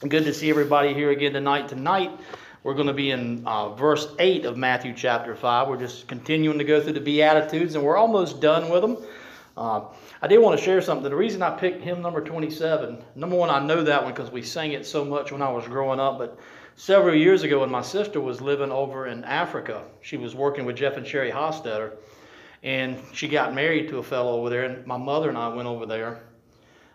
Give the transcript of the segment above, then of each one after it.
Good to see everybody here again tonight. Tonight, we're going to be in uh, verse 8 of Matthew chapter 5. We're just continuing to go through the Beatitudes, and we're almost done with them. Uh, I did want to share something. The reason I picked hymn number 27, number one, I know that one because we sang it so much when I was growing up, but several years ago when my sister was living over in Africa, she was working with Jeff and Sherry Hostetter, and she got married to a fellow over there, and my mother and I went over there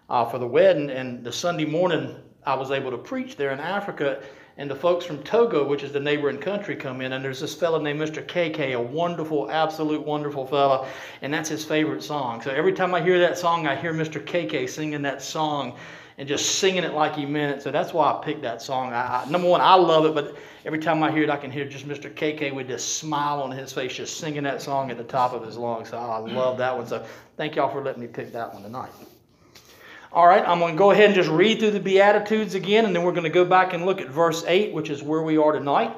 uh, for the wedding, and the Sunday morning I was able to preach there in Africa, and the folks from Togo, which is the neighboring country, come in, and there's this fellow named Mr. KK, a wonderful, absolute wonderful fellow, and that's his favorite song. So every time I hear that song, I hear Mr. KK singing that song and just singing it like he meant it. So that's why I picked that song. I, I, number one, I love it, but every time I hear it, I can hear just Mr. KK with this smile on his face, just singing that song at the top of his lungs. So I love that one. So thank y'all for letting me pick that one tonight. All right, I'm going to go ahead and just read through the Beatitudes again, and then we're going to go back and look at verse 8, which is where we are tonight.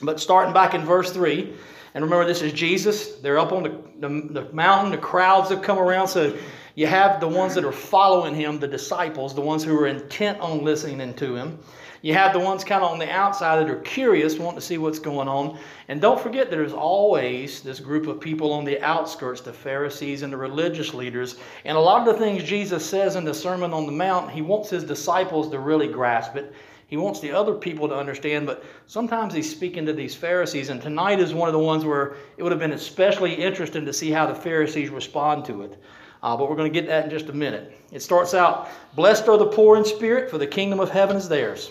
But starting back in verse 3, and remember, this is Jesus. They're up on the, the, the, mountain, the crowds have come around. So you have the ones that are following him, the disciples, the ones who are intent on listening to him. You have the ones kind of on the outside that are curious, wanting to see what's going on. And don't forget, there's always this group of people on the outskirts, the Pharisees and the religious leaders. And a lot of the things Jesus says in the Sermon on the Mount, he wants his disciples to really grasp it. He wants the other people to understand, but sometimes he's speaking to these Pharisees. And tonight is one of the ones where it would have been especially interesting to see how the Pharisees respond to it. Uh, but we're going to get that in just a minute. It starts out Blessed are the poor in spirit, for the kingdom of heaven is theirs.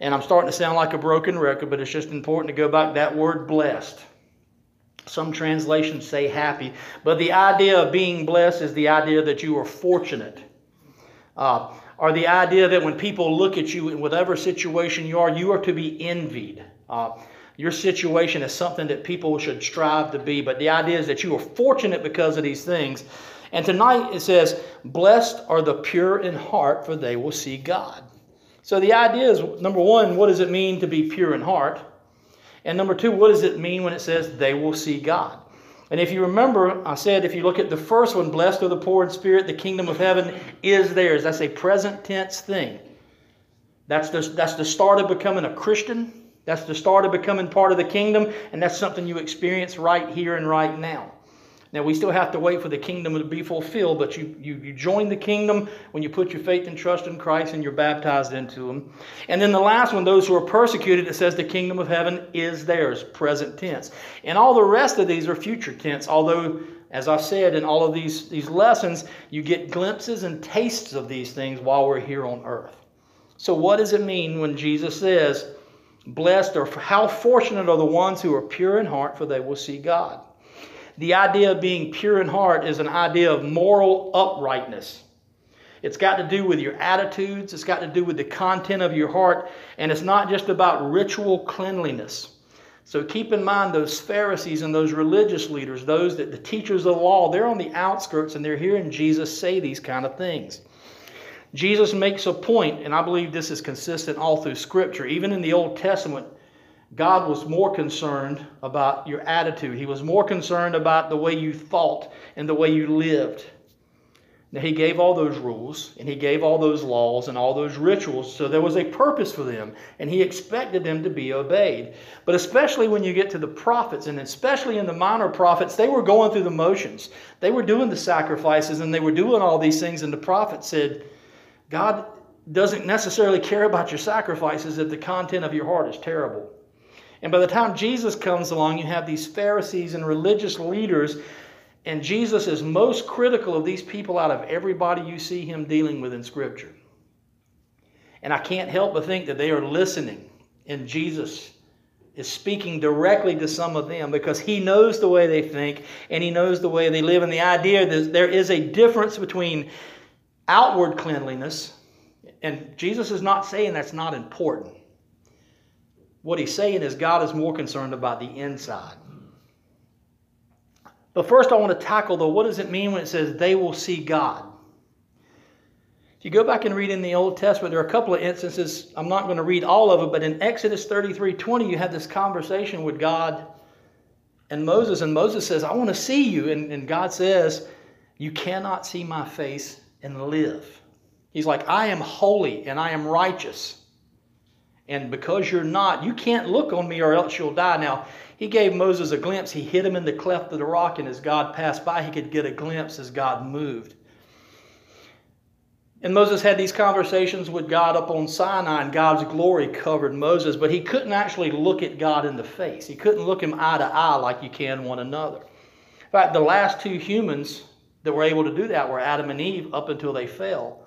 And I'm starting to sound like a broken record, but it's just important to go back that word blessed. Some translations say happy, but the idea of being blessed is the idea that you are fortunate. Uh, or the idea that when people look at you in whatever situation you are, you are to be envied. Uh, your situation is something that people should strive to be, but the idea is that you are fortunate because of these things. And tonight it says, Blessed are the pure in heart, for they will see God. So the idea is number one, what does it mean to be pure in heart? And number two, what does it mean when it says they will see God? And if you remember, I said if you look at the first one, blessed are the poor in spirit, the kingdom of heaven is theirs. That's a present tense thing. That's the, that's the start of becoming a Christian. That's the start of becoming part of the kingdom. And that's something you experience right here and right now. Now, we still have to wait for the kingdom to be fulfilled, but you, you, you join the kingdom when you put your faith and trust in Christ and you're baptized into Him. And then the last one, those who are persecuted, it says the kingdom of heaven is theirs, present tense. And all the rest of these are future tense, although, as I said in all of these, these lessons, you get glimpses and tastes of these things while we're here on earth. So, what does it mean when Jesus says, Blessed or how fortunate are the ones who are pure in heart, for they will see God? The idea of being pure in heart is an idea of moral uprightness. It's got to do with your attitudes, it's got to do with the content of your heart, and it's not just about ritual cleanliness. So keep in mind those Pharisees and those religious leaders, those that the teachers of the law, they're on the outskirts and they're hearing Jesus say these kind of things. Jesus makes a point, and I believe this is consistent all through Scripture. Even in the Old Testament, God was more concerned about your attitude. He was more concerned about the way you thought and the way you lived. Now, He gave all those rules and He gave all those laws and all those rituals, so there was a purpose for them, and He expected them to be obeyed. But especially when you get to the prophets, and especially in the minor prophets, they were going through the motions. They were doing the sacrifices and they were doing all these things, and the prophet said, God doesn't necessarily care about your sacrifices if the content of your heart is terrible. And by the time Jesus comes along, you have these Pharisees and religious leaders, and Jesus is most critical of these people out of everybody you see him dealing with in Scripture. And I can't help but think that they are listening, and Jesus is speaking directly to some of them because he knows the way they think and he knows the way they live. And the idea that there is a difference between outward cleanliness, and Jesus is not saying that's not important. What he's saying is God is more concerned about the inside. But first, I want to tackle though, what does it mean when it says they will see God? If you go back and read in the Old Testament, there are a couple of instances. I'm not going to read all of it, but in Exodus 33 20, you have this conversation with God and Moses. And Moses says, I want to see you. And, and God says, You cannot see my face and live. He's like, I am holy and I am righteous. And because you're not, you can't look on me or else you'll die. Now, he gave Moses a glimpse. He hid him in the cleft of the rock, and as God passed by, he could get a glimpse as God moved. And Moses had these conversations with God up on Sinai, and God's glory covered Moses, but he couldn't actually look at God in the face. He couldn't look him eye to eye like you can one another. In fact, the last two humans that were able to do that were Adam and Eve up until they fell.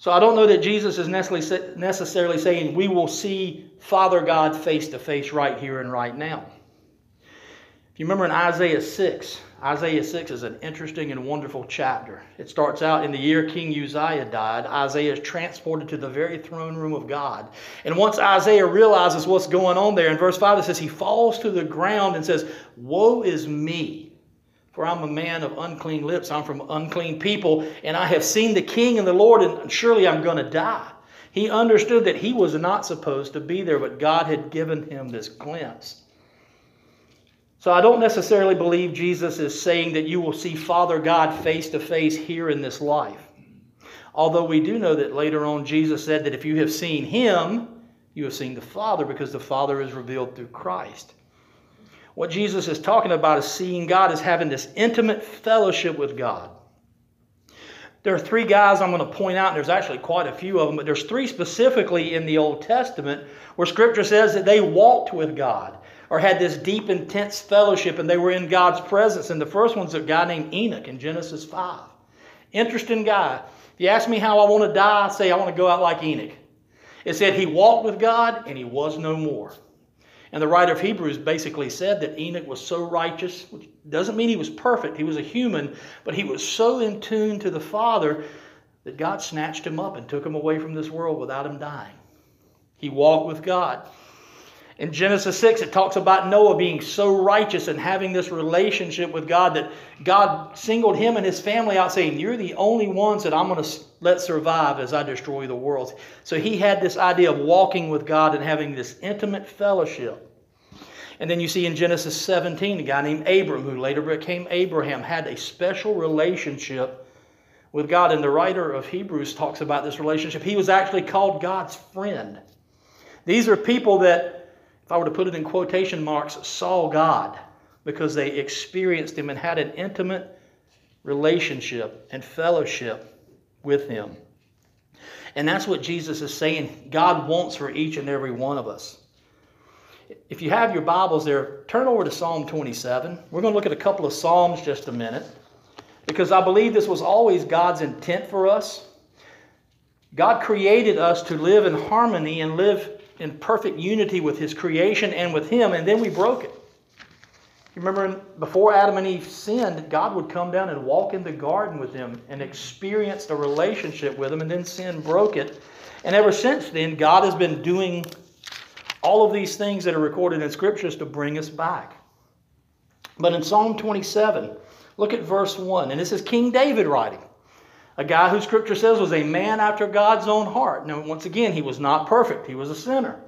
So I don't know that Jesus is necessarily saying we will see Father God face to face right here and right now. If you remember in Isaiah 6, Isaiah 6 is an interesting and wonderful chapter. It starts out in the year King Uzziah died. Isaiah is transported to the very throne room of God. And once Isaiah realizes what's going on there, in verse 5 it says, He falls to the ground and says, Woe is me, for I'm a man of unclean lips. I'm from unclean people, and I have seen the King and the Lord, and surely I'm going to die. He understood that he was not supposed to be there, but God had given him this glimpse. So I don't necessarily believe Jesus is saying that you will see Father God face to face here in this life. Although we do know that later on Jesus said that if you have seen him, you have seen the Father because the Father is revealed through Christ. What Jesus is talking about is seeing God as having this intimate fellowship with God. There are three guys I'm going to point out, and there's actually quite a few of them, but there's three specifically in the Old Testament where Scripture says that they walked with God or had this deep, intense fellowship and they were in God's presence. And the first one's a guy named Enoch in Genesis 5. Interesting guy. If you ask me how I want to die, I say I want to go out like Enoch. It said he walked with God and he was no more. And the writer of Hebrews basically said that Enoch was so righteous, which doesn't mean he was perfect, he was a human, but he was so in tune to the Father that God snatched him up and took him away from this world without him dying. He walked with God. In Genesis 6, it talks about Noah being so righteous and having this relationship with God that God singled him and his family out, saying, You're the only ones that I'm going to let survive as I destroy the world. So he had this idea of walking with God and having this intimate fellowship. And then you see in Genesis 17, a guy named Abram, who later became Abraham, had a special relationship with God. And the writer of Hebrews talks about this relationship. He was actually called God's friend. These are people that if I were to put it in quotation marks, saw God because they experienced Him and had an intimate relationship and fellowship with Him. And that's what Jesus is saying God wants for each and every one of us. If you have your Bibles there, turn over to Psalm 27. We're going to look at a couple of Psalms just a minute because I believe this was always God's intent for us. God created us to live in harmony and live in perfect unity with his creation and with him, and then we broke it. You remember before Adam and Eve sinned, God would come down and walk in the garden with them and experienced a relationship with them, and then sin broke it. And ever since then, God has been doing all of these things that are recorded in scriptures to bring us back. But in Psalm 27, look at verse 1, and this is King David writing a guy who scripture says was a man after God's own heart. Now, once again, he was not perfect, he was a sinner.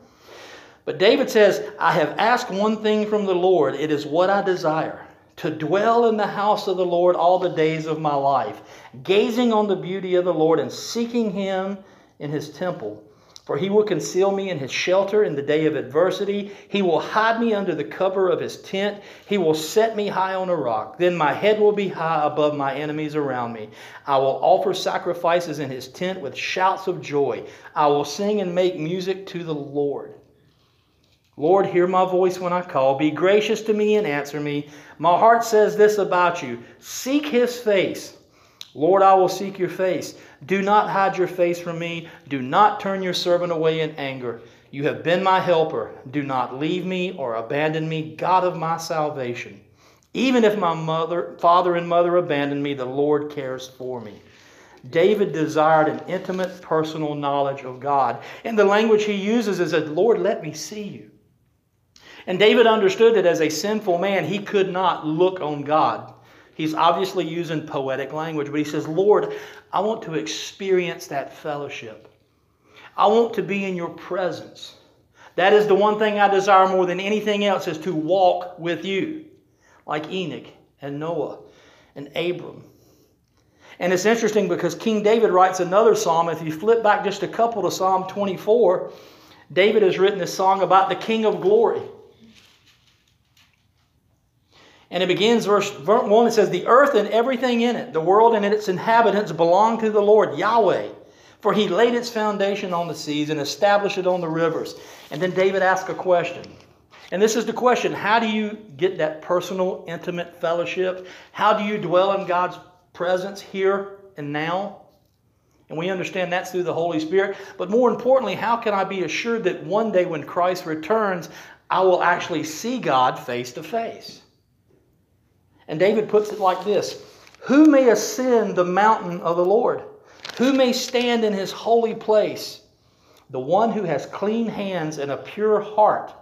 But David says, I have asked one thing from the Lord, it is what I desire to dwell in the house of the Lord all the days of my life, gazing on the beauty of the Lord and seeking him in his temple. For he will conceal me in his shelter in the day of adversity. He will hide me under the cover of his tent. He will set me high on a rock. Then my head will be high above my enemies around me. I will offer sacrifices in his tent with shouts of joy. I will sing and make music to the Lord. Lord, hear my voice when I call. Be gracious to me and answer me. My heart says this about you Seek his face. Lord, I will seek your face. Do not hide your face from me. Do not turn your servant away in anger. You have been my helper. Do not leave me or abandon me, God of my salvation. Even if my mother, father and mother abandon me, the Lord cares for me. David desired an intimate personal knowledge of God. And the language he uses is that, Lord, let me see you. And David understood that as a sinful man, he could not look on God. He's obviously using poetic language, but he says, Lord, I want to experience that fellowship. I want to be in your presence. That is the one thing I desire more than anything else is to walk with you, like Enoch and Noah and Abram. And it's interesting because King David writes another psalm. If you flip back just a couple to Psalm 24, David has written a song about the King of glory. And it begins, verse 1, it says, The earth and everything in it, the world and its inhabitants belong to the Lord, Yahweh. For he laid its foundation on the seas and established it on the rivers. And then David asks a question. And this is the question How do you get that personal, intimate fellowship? How do you dwell in God's presence here and now? And we understand that's through the Holy Spirit. But more importantly, how can I be assured that one day when Christ returns, I will actually see God face to face? And David puts it like this Who may ascend the mountain of the Lord? Who may stand in his holy place? The one who has clean hands and a pure heart,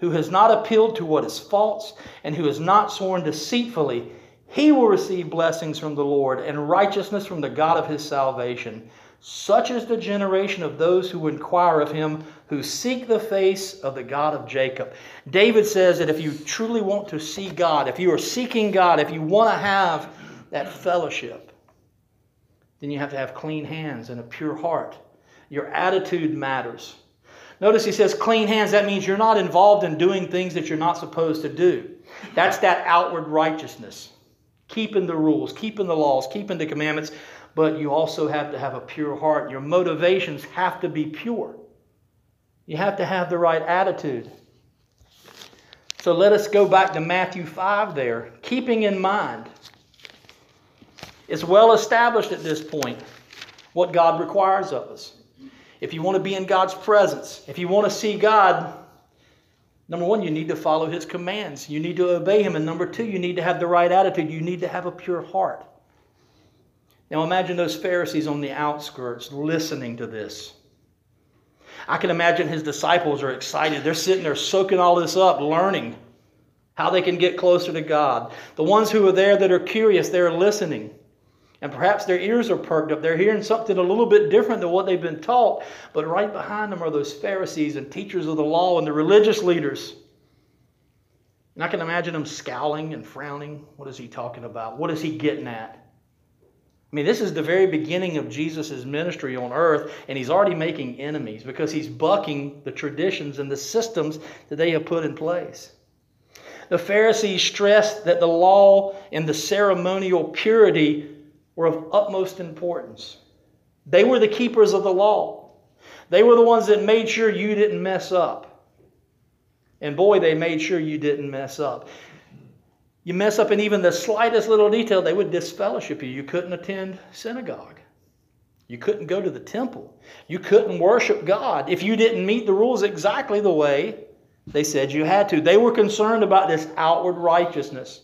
who has not appealed to what is false, and who has not sworn deceitfully, he will receive blessings from the Lord and righteousness from the God of his salvation. Such is the generation of those who inquire of him, who seek the face of the God of Jacob. David says that if you truly want to see God, if you are seeking God, if you want to have that fellowship, then you have to have clean hands and a pure heart. Your attitude matters. Notice he says clean hands. That means you're not involved in doing things that you're not supposed to do. That's that outward righteousness. Keeping the rules, keeping the laws, keeping the commandments but you also have to have a pure heart. Your motivations have to be pure. You have to have the right attitude. So let us go back to Matthew 5 there, keeping in mind. It's well established at this point what God requires of us. If you want to be in God's presence, if you want to see God, number one, you need to follow His commands. You need to obey Him. And number two, you need to have the right attitude. You need to have a pure heart. Now imagine those Pharisees on the outskirts listening to this. I can imagine his disciples are excited. They're sitting there soaking all this up, learning how they can get closer to God. The ones who are there that are curious, they're listening. And perhaps their ears are perked up. They're hearing something a little bit different than what they've been taught. But right behind them are those Pharisees and teachers of the law and the religious leaders. And I can imagine them scowling and frowning. What is he talking about? What is he getting at? I mean, this is the very beginning of Jesus' ministry on earth, and he's already making enemies because he's bucking the traditions and the systems that they have put in place. The Pharisees stressed that the law and the ceremonial purity were of utmost importance. They were the keepers of the law, they were the ones that made sure you didn't mess up. And boy, they made sure you didn't mess up. You mess up in even the slightest little detail, they would disfellowship you. You couldn't attend synagogue. You couldn't go to the temple. You couldn't worship God if you didn't meet the rules exactly the way they said you had to. They were concerned about this outward righteousness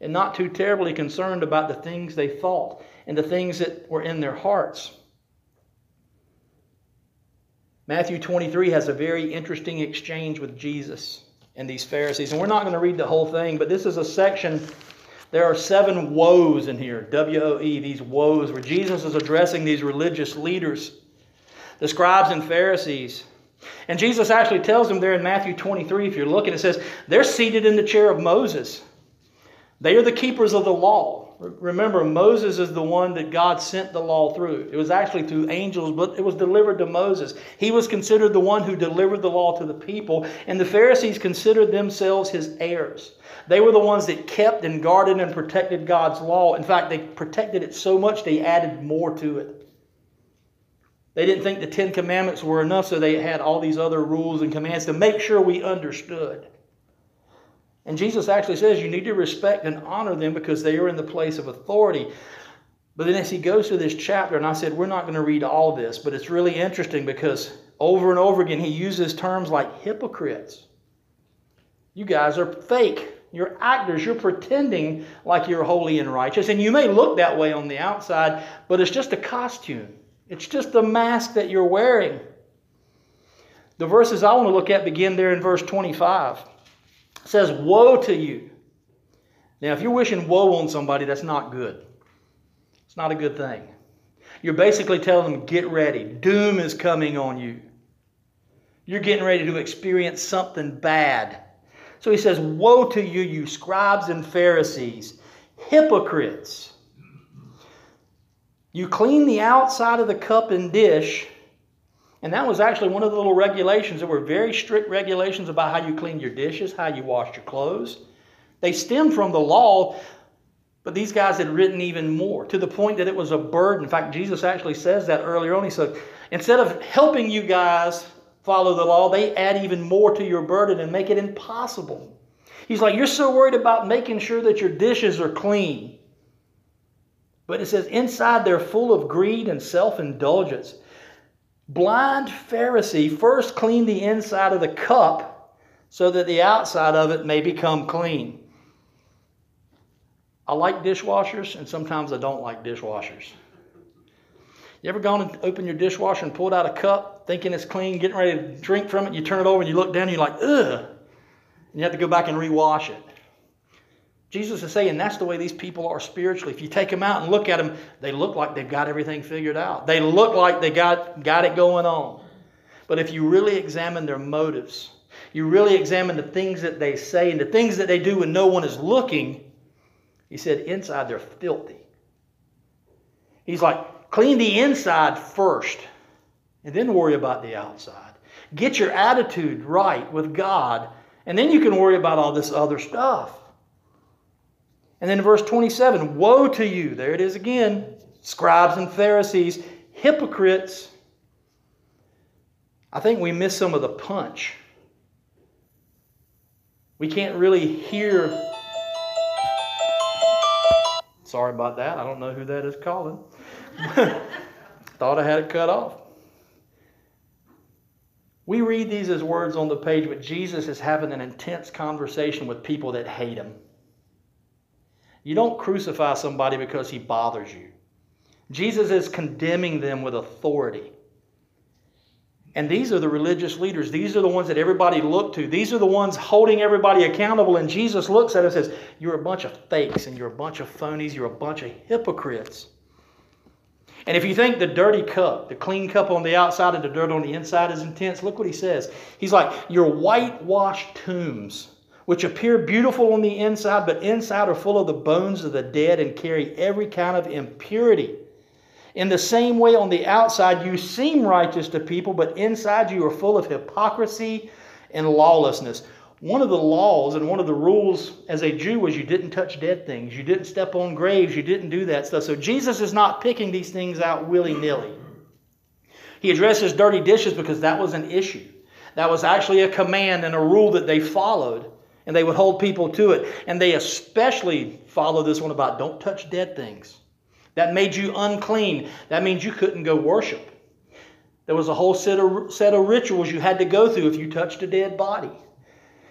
and not too terribly concerned about the things they thought and the things that were in their hearts. Matthew 23 has a very interesting exchange with Jesus and these Pharisees. And we're not going to read the whole thing, but this is a section. There are seven woes in here, W O E, these woes, where Jesus is addressing these religious leaders, the scribes and Pharisees. And Jesus actually tells them there in Matthew 23, if you're looking, it says, they're seated in the chair of Moses. They are the keepers of the law. Remember, Moses is the one that God sent the law through. It was actually through angels, but it was delivered to Moses. He was considered the one who delivered the law to the people, and the Pharisees considered themselves his heirs. They were the ones that kept and guarded and protected God's law. In fact, they protected it so much they added more to it. They didn't think the Ten Commandments were enough, so they had all these other rules and commands to make sure we understood. And Jesus actually says you need to respect and honor them because they are in the place of authority. But then as he goes through this chapter, and I said we're not going to read all this, but it's really interesting because over and over again he uses terms like hypocrites. You guys are fake. You're actors. You're pretending like you're holy and righteous. And you may look that way on the outside, but it's just a costume, it's just a mask that you're wearing. The verses I want to look at begin there in verse 25. Says, Woe to you. Now, if you're wishing woe on somebody, that's not good. It's not a good thing. You're basically telling them, Get ready. Doom is coming on you. You're getting ready to experience something bad. So he says, Woe to you, you scribes and Pharisees, hypocrites! You clean the outside of the cup and dish, and that was actually one of the little regulations. There were very strict regulations about how you cleaned your dishes, how you washed your clothes. They stemmed from the law, but these guys had written even more to the point that it was a burden. In fact, Jesus actually says that earlier on. He said, instead of helping you guys follow the law, they add even more to your burden and make it impossible. He's like, You're so worried about making sure that your dishes are clean. But it says, inside they're full of greed and self indulgence. Blind Pharisee first clean the inside of the cup so that the outside of it may become clean. I like dishwashers, and sometimes I don't like dishwashers. You ever gone and opened your dishwasher and pulled out a cup thinking it's clean, getting ready to drink from it? You turn it over and you look down and you're like, ugh. And you have to go back and rewash it. Jesus is saying that's the way these people are spiritually. If you take them out and look at them, they look like they've got everything figured out. They look like they got, got it going on. But if you really examine their motives, you really examine the things that they say and the things that they do when no one is looking, he said, inside they're filthy. He's like, Clean the inside first, and then worry about the outside. Get your attitude right with God, and then you can worry about all this other stuff. And then in verse 27 Woe to you, there it is again, scribes and Pharisees, hypocrites. I think we miss some of the punch. We can't really hear. Sorry about that. I don't know who that is calling. Thought I had it cut off. We read these as words on the page, but Jesus is having an intense conversation with people that hate him. You don't crucify somebody because he bothers you. Jesus is condemning them with authority. And these are the religious leaders. These are the ones that everybody looked to. These are the ones holding everybody accountable. And Jesus looks at them and says, You're a bunch of fakes and you're a bunch of phonies. You're a bunch of hypocrites. And if you think the dirty cup, the clean cup on the outside and the dirt on the inside is intense, look what he says. He's like, Your whitewashed tombs, which appear beautiful on the inside, but inside are full of the bones of the dead and carry every kind of impurity. In the same way, on the outside, you seem righteous to people, but inside you are full of hypocrisy and lawlessness one of the laws and one of the rules as a Jew was you didn't touch dead things. You didn't step on graves. You didn't do that stuff. So Jesus is not picking these things out willy nilly. He addresses dirty dishes because that was an issue. That was actually a command and a rule that they followed, and they would hold people to it. And they especially follow this one about don't touch dead things. That made you unclean. That means you couldn't go worship. There was a whole set of, set of rituals you had to go through if you touched a dead body.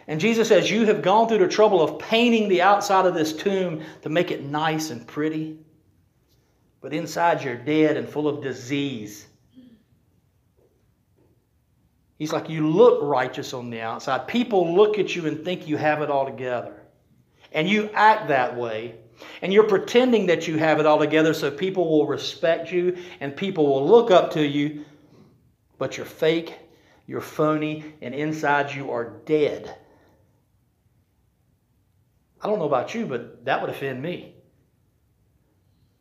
And Jesus says, You have gone through the trouble of painting the outside of this tomb to make it nice and pretty, but inside you're dead and full of disease. He's like, You look righteous on the outside. People look at you and think you have it all together. And you act that way. And you're pretending that you have it all together so people will respect you and people will look up to you. But you're fake, you're phony, and inside you are dead. I don't know about you, but that would offend me.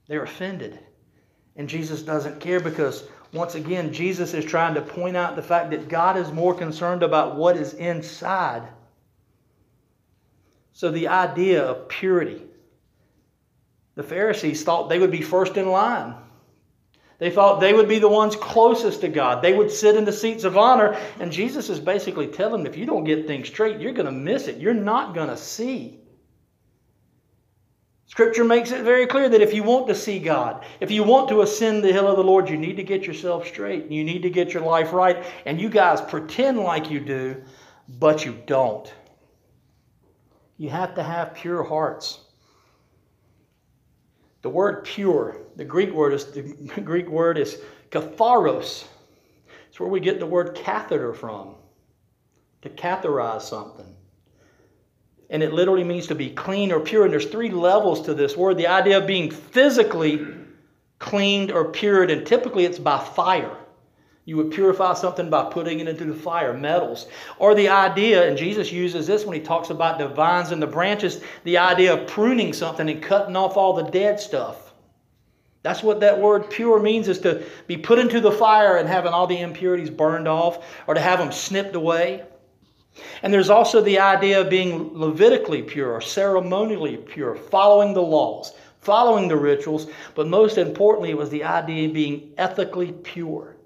They're offended. And Jesus doesn't care because, once again, Jesus is trying to point out the fact that God is more concerned about what is inside. So, the idea of purity, the Pharisees thought they would be first in line. They thought they would be the ones closest to God. They would sit in the seats of honor. And Jesus is basically telling them if you don't get things straight, you're going to miss it. You're not going to see. Scripture makes it very clear that if you want to see God, if you want to ascend the hill of the Lord, you need to get yourself straight. You need to get your life right. And you guys pretend like you do, but you don't. You have to have pure hearts. The word pure, the Greek word is the Greek word is katharos. It's where we get the word catheter from. To catheterize something. And it literally means to be clean or pure. And there's three levels to this word. The idea of being physically cleaned or pured, and typically it's by fire. You would purify something by putting it into the fire, metals. Or the idea, and Jesus uses this when he talks about the vines and the branches, the idea of pruning something and cutting off all the dead stuff. That's what that word pure means is to be put into the fire and having all the impurities burned off or to have them snipped away. And there's also the idea of being Levitically pure or ceremonially pure, following the laws, following the rituals, but most importantly, it was the idea of being ethically pure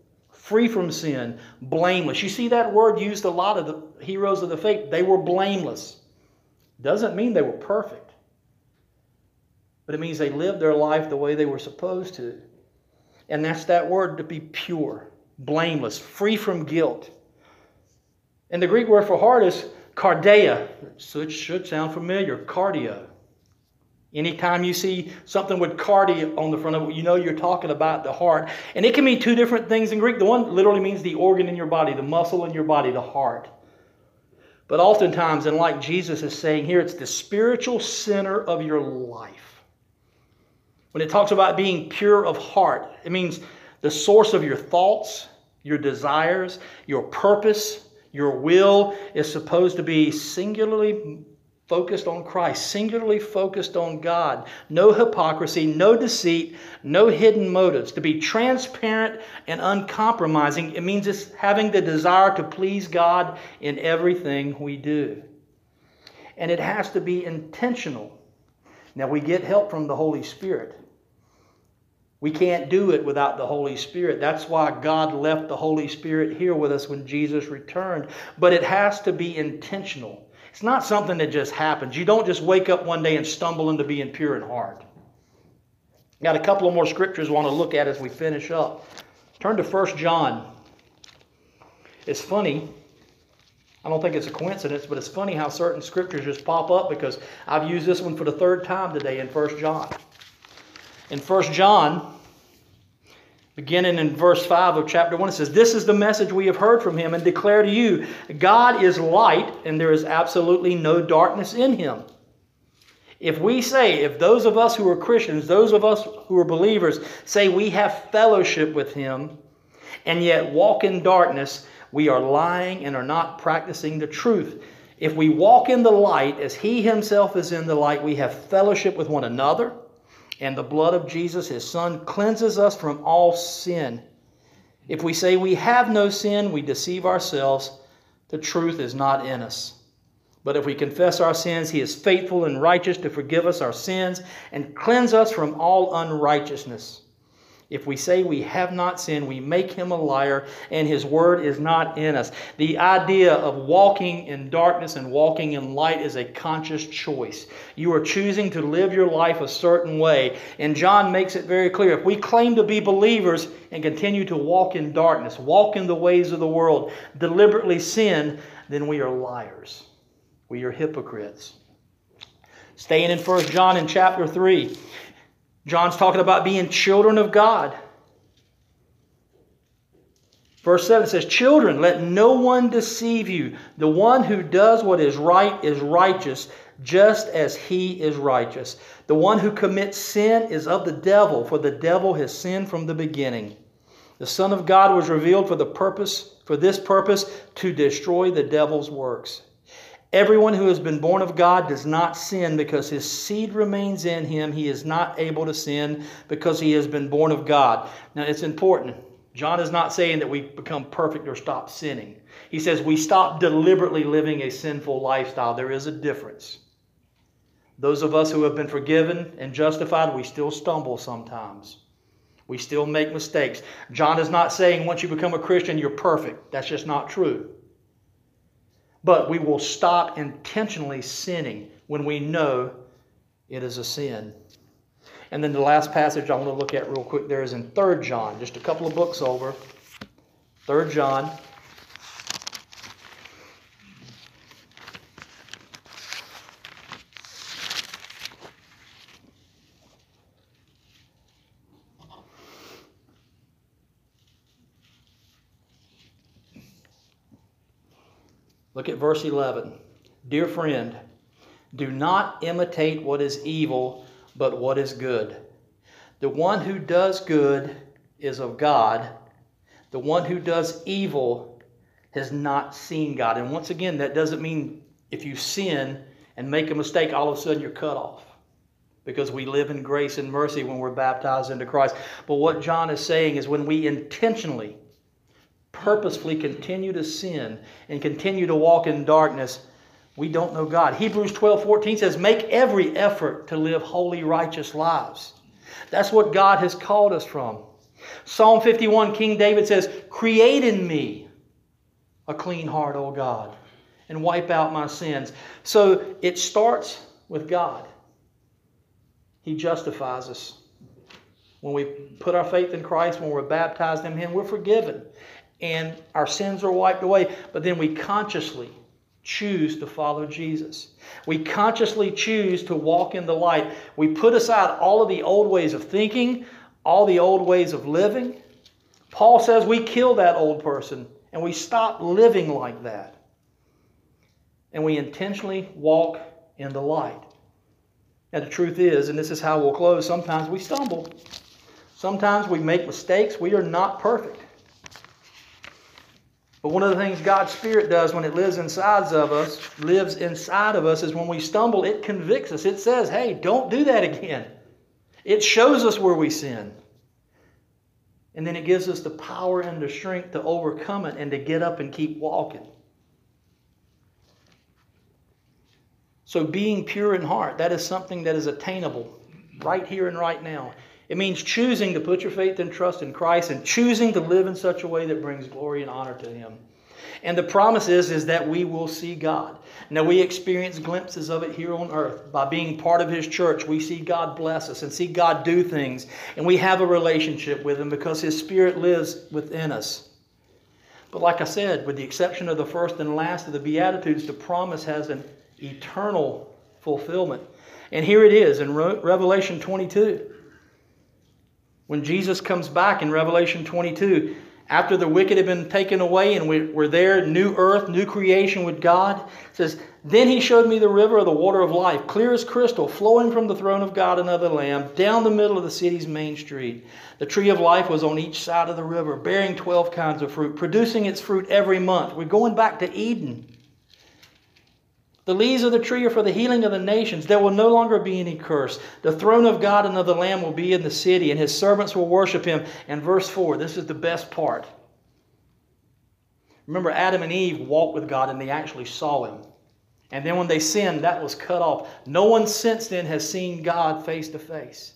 free from sin, blameless. You see that word used a lot of the heroes of the faith. They were blameless. Doesn't mean they were perfect, but it means they lived their life the way they were supposed to. And that's that word to be pure, blameless, free from guilt. And the Greek word for heart is cardia, so it should sound familiar, cardio. Anytime you see something with cardia on the front of it, you know you're talking about the heart. And it can mean two different things in Greek. The one literally means the organ in your body, the muscle in your body, the heart. But oftentimes, and like Jesus is saying here, it's the spiritual center of your life. When it talks about being pure of heart, it means the source of your thoughts, your desires, your purpose, your will is supposed to be singularly focused on Christ, singularly focused on God. No hypocrisy, no deceit, no hidden motives. To be transparent and uncompromising, it means it's having the desire to please God in everything we do. And it has to be intentional. Now, we get help from the Holy Spirit. We can't do it without the Holy Spirit. That's why God left the Holy Spirit here with us when Jesus returned. But it has to be intentional. It's not something that just happens. You don't just wake up one day and stumble into being pure in heart. Got a couple of more scriptures I want to look at as we finish up. Turn to 1 John. It's funny. I don't think it's a coincidence, but it's funny how certain scriptures just pop up because I've used this one for the third time today in 1 John. In 1 John, Beginning in verse 5 of chapter 1, it says, This is the message we have heard from him and declare to you God is light, and there is absolutely no darkness in him. If we say, if those of us who are Christians, those of us who are believers, say we have fellowship with him and yet walk in darkness, we are lying and are not practicing the truth. If we walk in the light as he himself is in the light, we have fellowship with one another and the blood of Jesus, his Son, cleanses us from all sin. If we say we have no sin, we deceive ourselves. The truth is not in us. But if we confess our sins, he is faithful and righteous to forgive us our sins and cleanse us from all unrighteousness. If we say we have not sinned, we make him a liar, and his word is not in us. The idea of walking in darkness and walking in light is a conscious choice. You are choosing to live your life a certain way. And John makes it very clear if we claim to be believers and continue to walk in darkness, walk in the ways of the world, deliberately sin, then we are liars. We are hypocrites. Staying in 1 John in chapter 3. John's talking about being children of God. Verse 7 says, Children, let no one deceive you. The one who does what is right is righteous, just as he is righteous. The one who commits sin is of the devil, for the devil has sinned from the beginning. The Son of God was revealed for the purpose, for this purpose, to destroy the devil's works. Everyone who has been born of God does not sin because his seed remains in him. He is not able to sin because he has been born of God. Now, it's important. John is not saying that we become perfect or stop sinning. He says we stop deliberately living a sinful lifestyle. There is a difference. Those of us who have been forgiven and justified, we still stumble sometimes. We still make mistakes. John is not saying once you become a Christian, you're perfect. That's just not true. But we will stop intentionally sinning when we know it is a sin. And then the last passage I want to look at real quick there is in 3 John, just a couple of books over. 3 John. Look at verse 11. Dear friend, do not imitate what is evil, but what is good. The one who does good is of God. The one who does evil has not seen God. And once again, that doesn't mean if you sin and make a mistake, all of a sudden you're cut off. Because we live in grace and mercy when we're baptized into Christ. But what John is saying is when we intentionally, purposefully continue to sin and continue to walk in darkness, we don't know God. Hebrews 12 14 says, Make every effort to live holy, righteous lives. That's what God has called us from. Psalm 51, King David says, Create in me a clean heart, O God, and wipe out my sins. So it starts with God. He justifies us. When we put our faith in Christ, when we're baptized in Him, we're forgiven. And our sins are wiped away. But then we consciously choose to follow Jesus. We consciously choose to walk in the light. We put aside all of the old ways of thinking, all the old ways of living. Paul says we kill that old person and we stop living like that. And we intentionally walk in the light. Now, the truth is, and this is how we'll close, sometimes we stumble. Sometimes we make mistakes. We are not perfect. But one of the things God's Spirit does when it lives inside of us, lives inside of us, is when we stumble, it convicts us. It says, hey, don't do that again. It shows us where we sin. And then it gives us the power and the strength to overcome it and to get up and keep walking. So, being pure in heart, that is something that is attainable right here and right now. It means choosing to put your faith and trust in Christ and choosing to live in such a way that brings glory and honor to Him. And the promise is, is that we will see God. Now, we experience glimpses of it here on earth. By being part of His church, we see God bless us and see God do things. And we have a relationship with Him because His Spirit lives within us. But like I said, with the exception of the first and last of the Beatitudes, the promise has an eternal fulfillment. And here it is in Revelation 22. When Jesus comes back in Revelation 22, after the wicked have been taken away and we're there, new earth, new creation with God, says, Then he showed me the river of the water of life, clear as crystal, flowing from the throne of God and of the Lamb, down the middle of the city's main street. The tree of life was on each side of the river, bearing 12 kinds of fruit, producing its fruit every month. We're going back to Eden. The leaves of the tree are for the healing of the nations. There will no longer be any curse. The throne of God and of the Lamb will be in the city, and his servants will worship him. And verse 4, this is the best part. Remember, Adam and Eve walked with God and they actually saw him. And then when they sinned, that was cut off. No one since then has seen God face to face.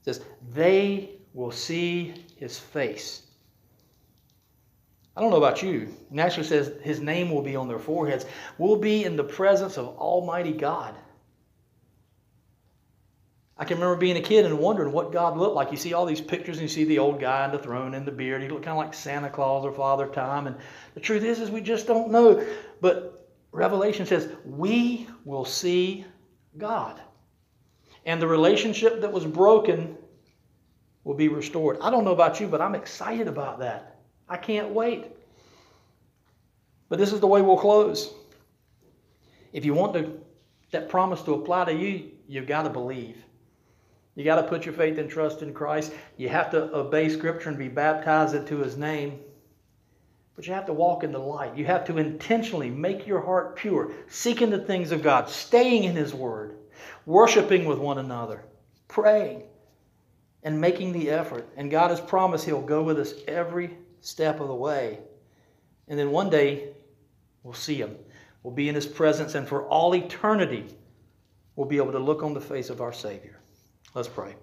It says, they will see his face. I don't know about you. It says his name will be on their foreheads. We'll be in the presence of Almighty God. I can remember being a kid and wondering what God looked like. You see all these pictures and you see the old guy in the throne and the beard. He looked kind of like Santa Claus or Father Time. And the truth is, is we just don't know. But Revelation says we will see God. And the relationship that was broken will be restored. I don't know about you, but I'm excited about that. I can't wait. But this is the way we'll close. If you want to, that promise to apply to you, you've got to believe. You got to put your faith and trust in Christ. You have to obey Scripture and be baptized into His name. But you have to walk in the light. You have to intentionally make your heart pure, seeking the things of God, staying in His Word, worshiping with one another, praying, and making the effort. And God has promised He'll go with us every step of the way. And then one day, we'll see Him. We'll be in His presence, and for all eternity, we'll be able to look on the face of our Savior. Let's pray.